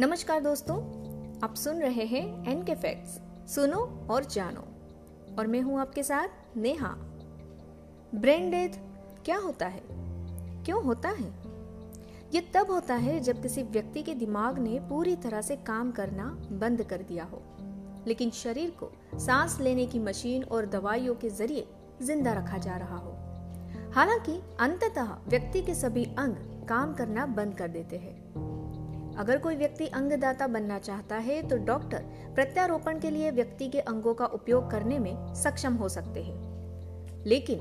नमस्कार दोस्तों, आप सुन रहे हैं एन के फैक्ट्स सुनो और जानो। और मैं हूँ आपके साथ नेहा। ब्रेन डेथ क्या होता है? क्यों होता है? ये तब होता है जब किसी व्यक्ति के दिमाग ने पूरी तरह से काम करना बंद कर दिया हो। लेकिन शरीर को सांस लेने की मशीन और दवाइयों के ज़रिए ज़िंदा रखा जा रहा हो। हालाँकि, अंततः व्यक्ति के सभी अंग काम करना बंद कर देते हैं। अगर कोई व्यक्ति अंगदाता बनना चाहता है तो डॉक्टर प्रत्यारोपण के लिए व्यक्ति के अंगों का उपयोग करने में सक्षम हो सकते हैं। लेकिन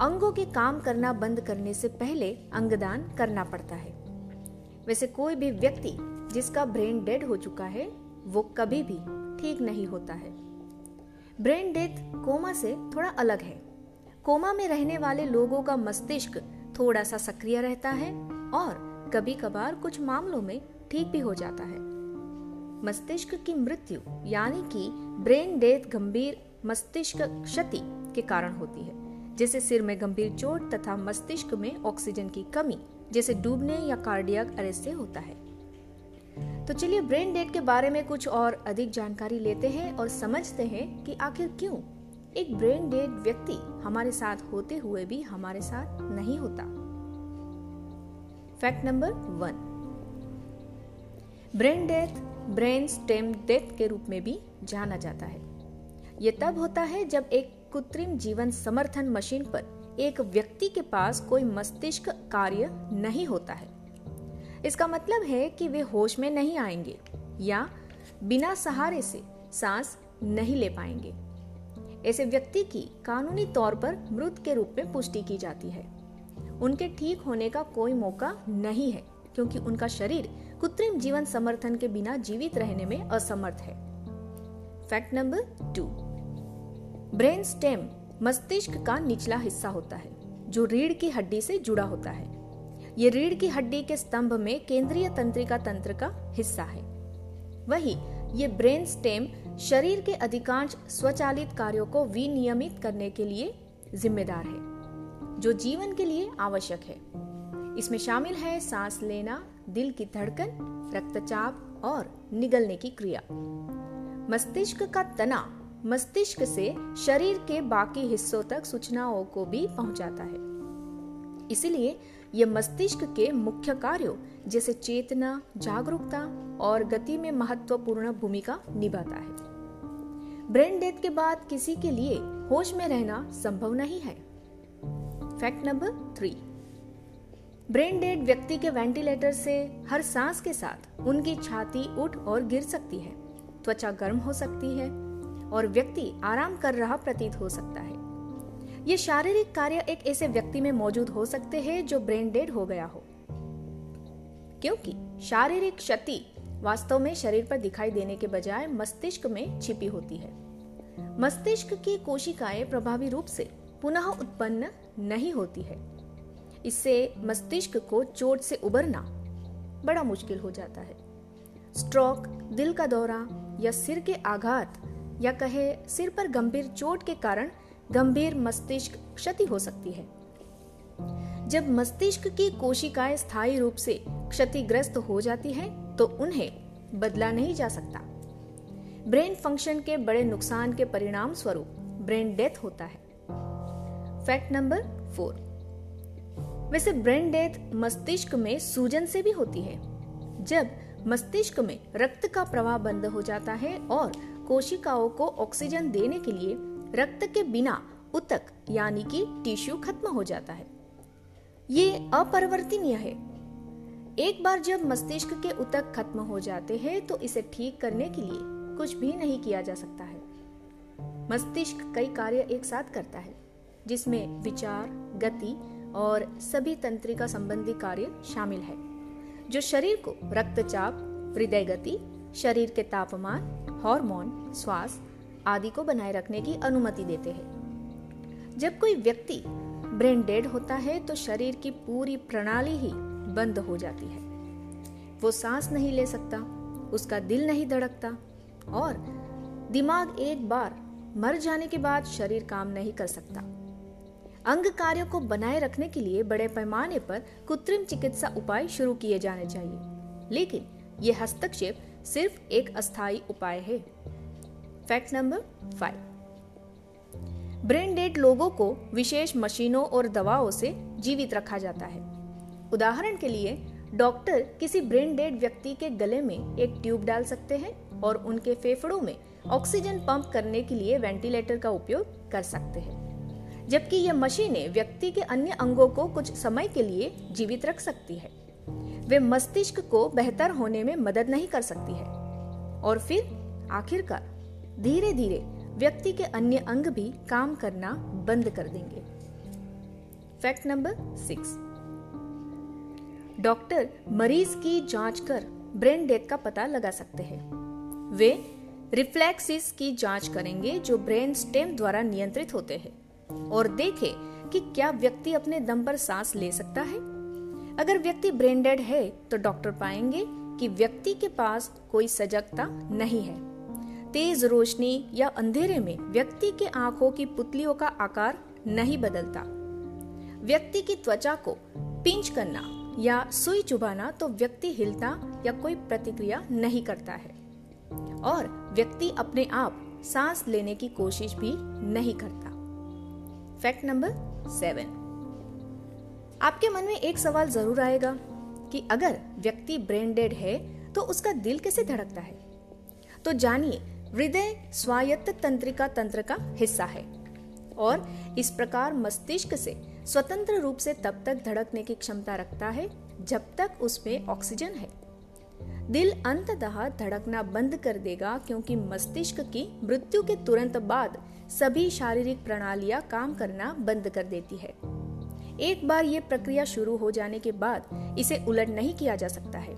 अंगों के काम करना बंद करने से पहले अंगदान करना पड़ता है। वैसे कोई भी व्यक्ति जिसका ब्रेन डेड हो चुका है, वो कभी भी ठीक नहीं होता है। ब्रेन डेथ कोमा से थोड़ा अलग है। कोमा में रहने वाले लोगों का मस्तिष्क थोड़ा सा सक्रिय रहता है और कभी कभार कुछ मामलों में ठीक भी हो जाता है। मस्तिष्क की मृत्यु, यानी कि ब्रेन डेथ गंभीर मस्तिष्क क्षति के कारण होती है, जैसे सिर में गंभीर चोट तथा मस्तिष्क में ऑक्सीजन की कमी, जैसे डूबने या कार्डियक अरेस्ट से होता है। तो चलिए ब्रेन डेथ के बारे में कुछ और अधिक जानकारी लेते हैं और समझते हैं कि आखिर क्यों एक ब्रेन डेड व्यक्ति हमारे साथ होते हुए भी हमारे साथ नहीं होता। Fact number one brain death brain stem death के रूप में भी जाना जाता है। यह तब होता है जब एक कृत्रिम जीवन समर्थन मशीन पर एक व्यक्ति के पास कोई मस्तिष्क कार्य नहीं होता है। इसका मतलब है कि वे होश में नहीं आएँगे या बिना सहारे से सांस नहीं ले पाएँगे। ऐसे व्यक्ति की कानूनी तौर पर मृत के रूप में पुष्टि की जाती है। उनके ठीक होने का कोई मौका नहीं है। क्योंकि उनका शरीर कृत्रिम जीवन समर्थन के बिना जीवित रहने में असमर्थ है। Fact number two brain stem मस्तिष्क का निचला हिस्सा होता है, जो रीढ़ की हड्डी से जुड़ा होता है। ये रीढ़ की हड्डी के स्तंभ में केंद्रीय तंत्रिका तंत्र का हिस्सा है। वही ये ब्रेन स्टेम शरीर के अधिकांश स्वचालित कार्यों को विनियमित करने के लिए जिम्मेदार है, जो जीवन के लिए आवश्यक है। इसमें शामिल है सांस लेना, दिल की धड़कन, रक्तचाप और निगलने की क्रिया। मस्तिष्क का तना, मस्तिष्क से शरीर के बाकी हिस्सों तक सूचनाओं को भी पहुंचाता है। इसलिए यह मस्तिष्क के मुख्य कार्यों, जैसे चेतना, जागरूकता और गति में महत्वपूर्ण भूमिका निभाता है। ब्रेन डेथ के बाद किसी के लिए होश में रहना संभव नहीं है। Fact number three. Brain dead व्यक्ति के वेंटिलेटर से हर सांस के साथ उनकी छाती उठ और गिर सकती है, त्वचा गर्म हो सकती है और व्यक्ति आराम कर रहा प्रतीत हो सकता है। ये शारीरिक कार्य एक ऐसे व्यक्ति में मौजूद हो सकते हैं जो ब्रेन डेड हो गया हो। क्योंकि शारीरिक क्षति वास्तव में शरीर पर दिखाई देने के बजाय मस्तिष्क में छिपी होती है। मस्तिष्क की कोशिकाएँ प्रभावी रूप से पुनः उत्पन्न नहीं होती है। इससे मस्तिष्क को चोट से उबरना बड़ा मुश्किल हो जाता है। स्ट्रोक, दिल का दौरा या सिर के आघात या कहे सिर पर गंभीर चोट के कारण गंभीर मस्तिष्क क्षति हो सकती है। जब मस्तिष्क की कोशिकाएँ स्थायी रूप से क्षतिग्रस्त हो जाती है तो उन्हें बदला नहीं जा सकता। ब्रेन फ़ंक्शन के बड़े नुकसान के परिणाम स्वरूप ब्रेन डेथ होता है। Fact number four. वैसे ब्रेन डेथ मस्तिष्क में सूजन से भी होती है। जब मस्तिष्क में रक्त का प्रवाह बंद हो जाता है और कोशिकाओं को ऑक्सीजन देने के लिए रक्त के बिना उतक, यानी कि टिश्यू खत्म हो जाता है। ये अपरिवर्तनीय है। एक बार जब मस्तिष्क के उतक खत्म हो जाते हैं तो इसे ठीक करने के लिए कुछ भी नहीं किया जा सकता है। मस्तिष्क कई कार्य एक साथ करता है, जिसमें विचार, गति और सभी तंत्रिका संबंधी कार्य शामिल है, जो शरीर को रक्तचाप, हृदय गति, शरीर के तापमान, हार्मोन, श्वास आदि को बनाए रखने की अनुमति देते हैं। जब कोई व्यक्ति ब्रेन डेड होता है तो शरीर की पूरी प्रणाली ही बंद हो जाती है। वो सांस नहीं ले सकता, उसका दिल नहीं धड़कता और दिमाग एक बार मर जाने के बाद शरीर काम नहीं कर सकता। अंग कार्यों को बनाए रखने के लिए बड़े पैमाने पर कृत्रिम चिकित्सा उपाय शुरू किए जाने चाहिए। लेकिन, ये हस्तक्षेप सिर्फ़ एक अस्थायी उपाय है। Fact number five. Brain dead लोगों को विशेष मशीनों और दवाओं से जीवित रखा जाता है। उदाहरण के लिए, डॉक्टर किसी ब्रेन डेड व्यक्ति के गले में एक ट्यूब डाल सकते हैं और उनके फेफड़ों में ऑक्सीजन पंप करने के लिए वेंटिलेटर का उपयोग कर सकते हैं। जबकि ये मशीनें व्यक्ति के अन्य अंगों को कुछ समय के लिए जीवित रख सकती है। वे मस्तिष्क को बेहतर होने में मदद नहीं कर सकती है। और फिर, आखिरकार धीरे धीरे व्यक्ति के अन्य अंग भी काम करना बंद कर देंगे। Fact number six. डॉक्टर मरीज़ की जाँच कर ब्रेन डेथ का पता लगा सकते हैं। वे रिफ्लेक्सिस की जाँच करेंगे जो ब्रेन स्टेम द्वारा नियंत्रित होते हैं। और देखें कि क्या व्यक्ति अपने दम पर सांस ले सकता है? अगर व्यक्ति ब्रेन डेड है तो डॉक्टर पाएँगे कि व्यक्ति के पास कोई सजगता नहीं है। तेज रोशनी या अंधेरे में व्यक्ति के आँखों की पुतलियों का आकार नहीं बदलता। व्यक्ति की त्वचा को पिंच करना या सुई चुभाना तो व्यक्ति हिलता या कोई प्रतिक्रिया नहीं करता है। और व्यक्ति अपने आप सांस लेने की कोशिश भी नहीं करता। Fact number seven. आपके मन में एक सवाल ज़रूर आएगा कि अगर व्यक्ति ब्रेन डेड है तो उसका दिल कैसे धड़कता है? तो जानिए, हृदय स्वायत्त तंत्रिका तंत्र का हिस्सा है और इस प्रकार मस्तिष्क से स्वतंत्र रूप से तब तक धड़कने की क्षमता रखता है, जब तक उसमें ऑक्सीजन है। दिल अंततः धड़कना बंद कर देगा क्योंकि मस्तिष्क की मृत्यु के तुरंत बाद सभी शारीरिक प्रणालियाँ काम करना बंद कर देती है। एक बार ये प्रक्रिया शुरू हो जाने के बाद इसे उलट नहीं किया जा सकता है।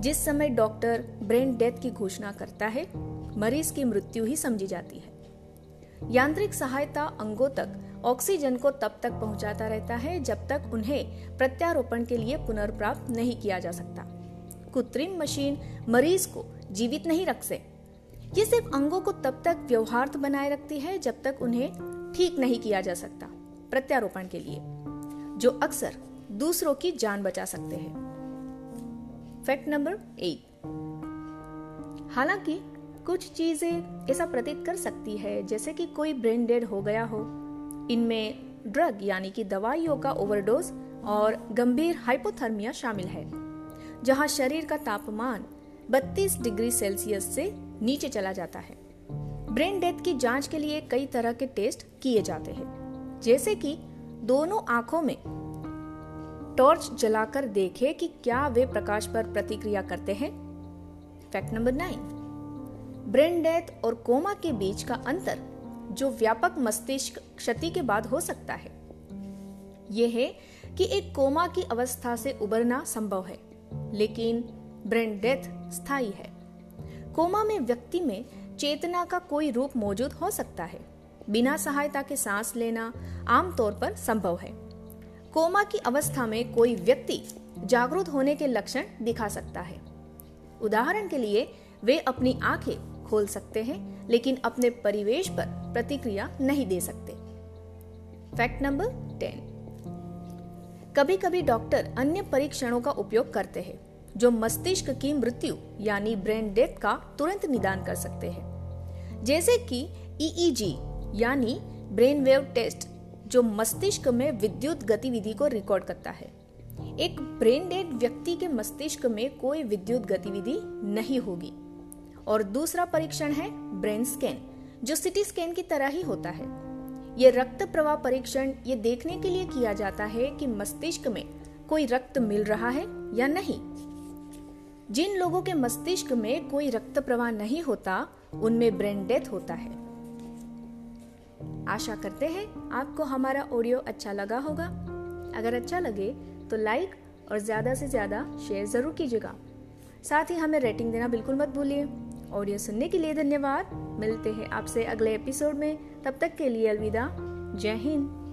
जिस समय डॉक्टर ब्रेन डेथ की घोषणा करता है, मरीज़ की मृत्यु ही समझी जाती है। यांत्रिक सहायता अंगों तक, ऑक्सीजन को तब तक पहुंचाता रहता है जब तक उन्हें प्रत्यारोपण के लिए पुनर्प्राप्त नहीं किया जा सकता। कृत्रिम मशीन मरीज़ को जीवित नहीं रख से। ये सिर्फ़ अंगों को तब तक व्यवहार्थ बनाए रखती है जब तक उन्हें ठीक नहीं किया जा सकता, प्रत्यारोपण के लिए, जो अक्सर दूसरों की जान बचा सकते हैं। फैक्ट नंबर एट हालाँकि, कुछ चीज़ें ऐसा प्रतीत कर सकती है, जैसे कि कोई ब्रेन डेड हो गया हो। इनमें ड्रग यानी कि दवाइयों का ओवरडोज और गंभीर हाइपोथर्मिया शामिल है, जहाँ शरीर का तापमान 32 डिग्री सेल्सियस से नीचे चला जाता है। ब्रेन डेथ की जाँच के लिए कई तरह के टेस्ट किए जाते हैं। जैसे कि दोनों आँखों में टॉर्च जलाकर देखे कि क्या वे प्रकाश पर प्रतिक्रिया करते हैं। Fact number nine. Brain death और कोमा के बीच का अंतर, जो व्यापक मस्तिष्क क्षति के बाद हो सकता है। यह है कि एक कोमा की अवस्था से उबरना संभव है, लेकिन ब्रेन डेथ स्थायी है। कोमा में व्यक्ति में चेतना का कोई रूप मौजूद हो सकता है। बिना सहायता के सांस लेना आमतौर पर संभव है। कोमा की अवस्था में कोई व्यक्ति जागरूक होने के लक्षण दिखा सकता है। उदाहरण के लिए, वे अपनी आँखें खोल सकते हैं, लेकिन अपने परिवेश पर प्रतिक्रिया नहीं दे सकते। Fact number ten. कभी कभी डॉक्टर अन्य परीक्षणों का उपयोग करते हैं। जो मस्तिष्क की मृत्यु, यानी ब्रेन डेथ का तुरंत निदान कर सकते हैं। जैसे कि ईईजी e e यानी ब्रेन वेव टेस्ट, जो मस्तिष्क में विद्युत गतिविधि को रिकॉर्ड करता है। एक ब्रेन डेड व्यक्ति के मस्तिष्क में कोई विद्युत गतिविधि नहीं होगी। और दूसरा परीक्षण है ब्रेन स्कैन, जो सिटी स्कैन की तरह ही होता है। ये रक्त प्रवाह परीक्षण ये देखने के लिए किया जाता है कि मस्तिष्क में कोई रक्त मिल रहा है या नहीं। जिन लोगों के मस्तिष्क में कोई रक्त प्रवाह नहीं होता, उनमें ब्रेन डेथ होता है। आशा करते हैं आपको हमारा ऑडियो अच्छा लगा होगा। अगर अच्छा लगे तो लाइक और ज़्यादा से ज़्यादा शेयर ज़रूर कीजिएगा। साथ ही हमें रेटिंग देना बिल्कुल मत भूलिए। ऑडियो सुनने के लिए धन्यवाद। मिलते हैं आपसे अगले एपिसोड में। तब तक के लिए अलविदा। जय हिंद।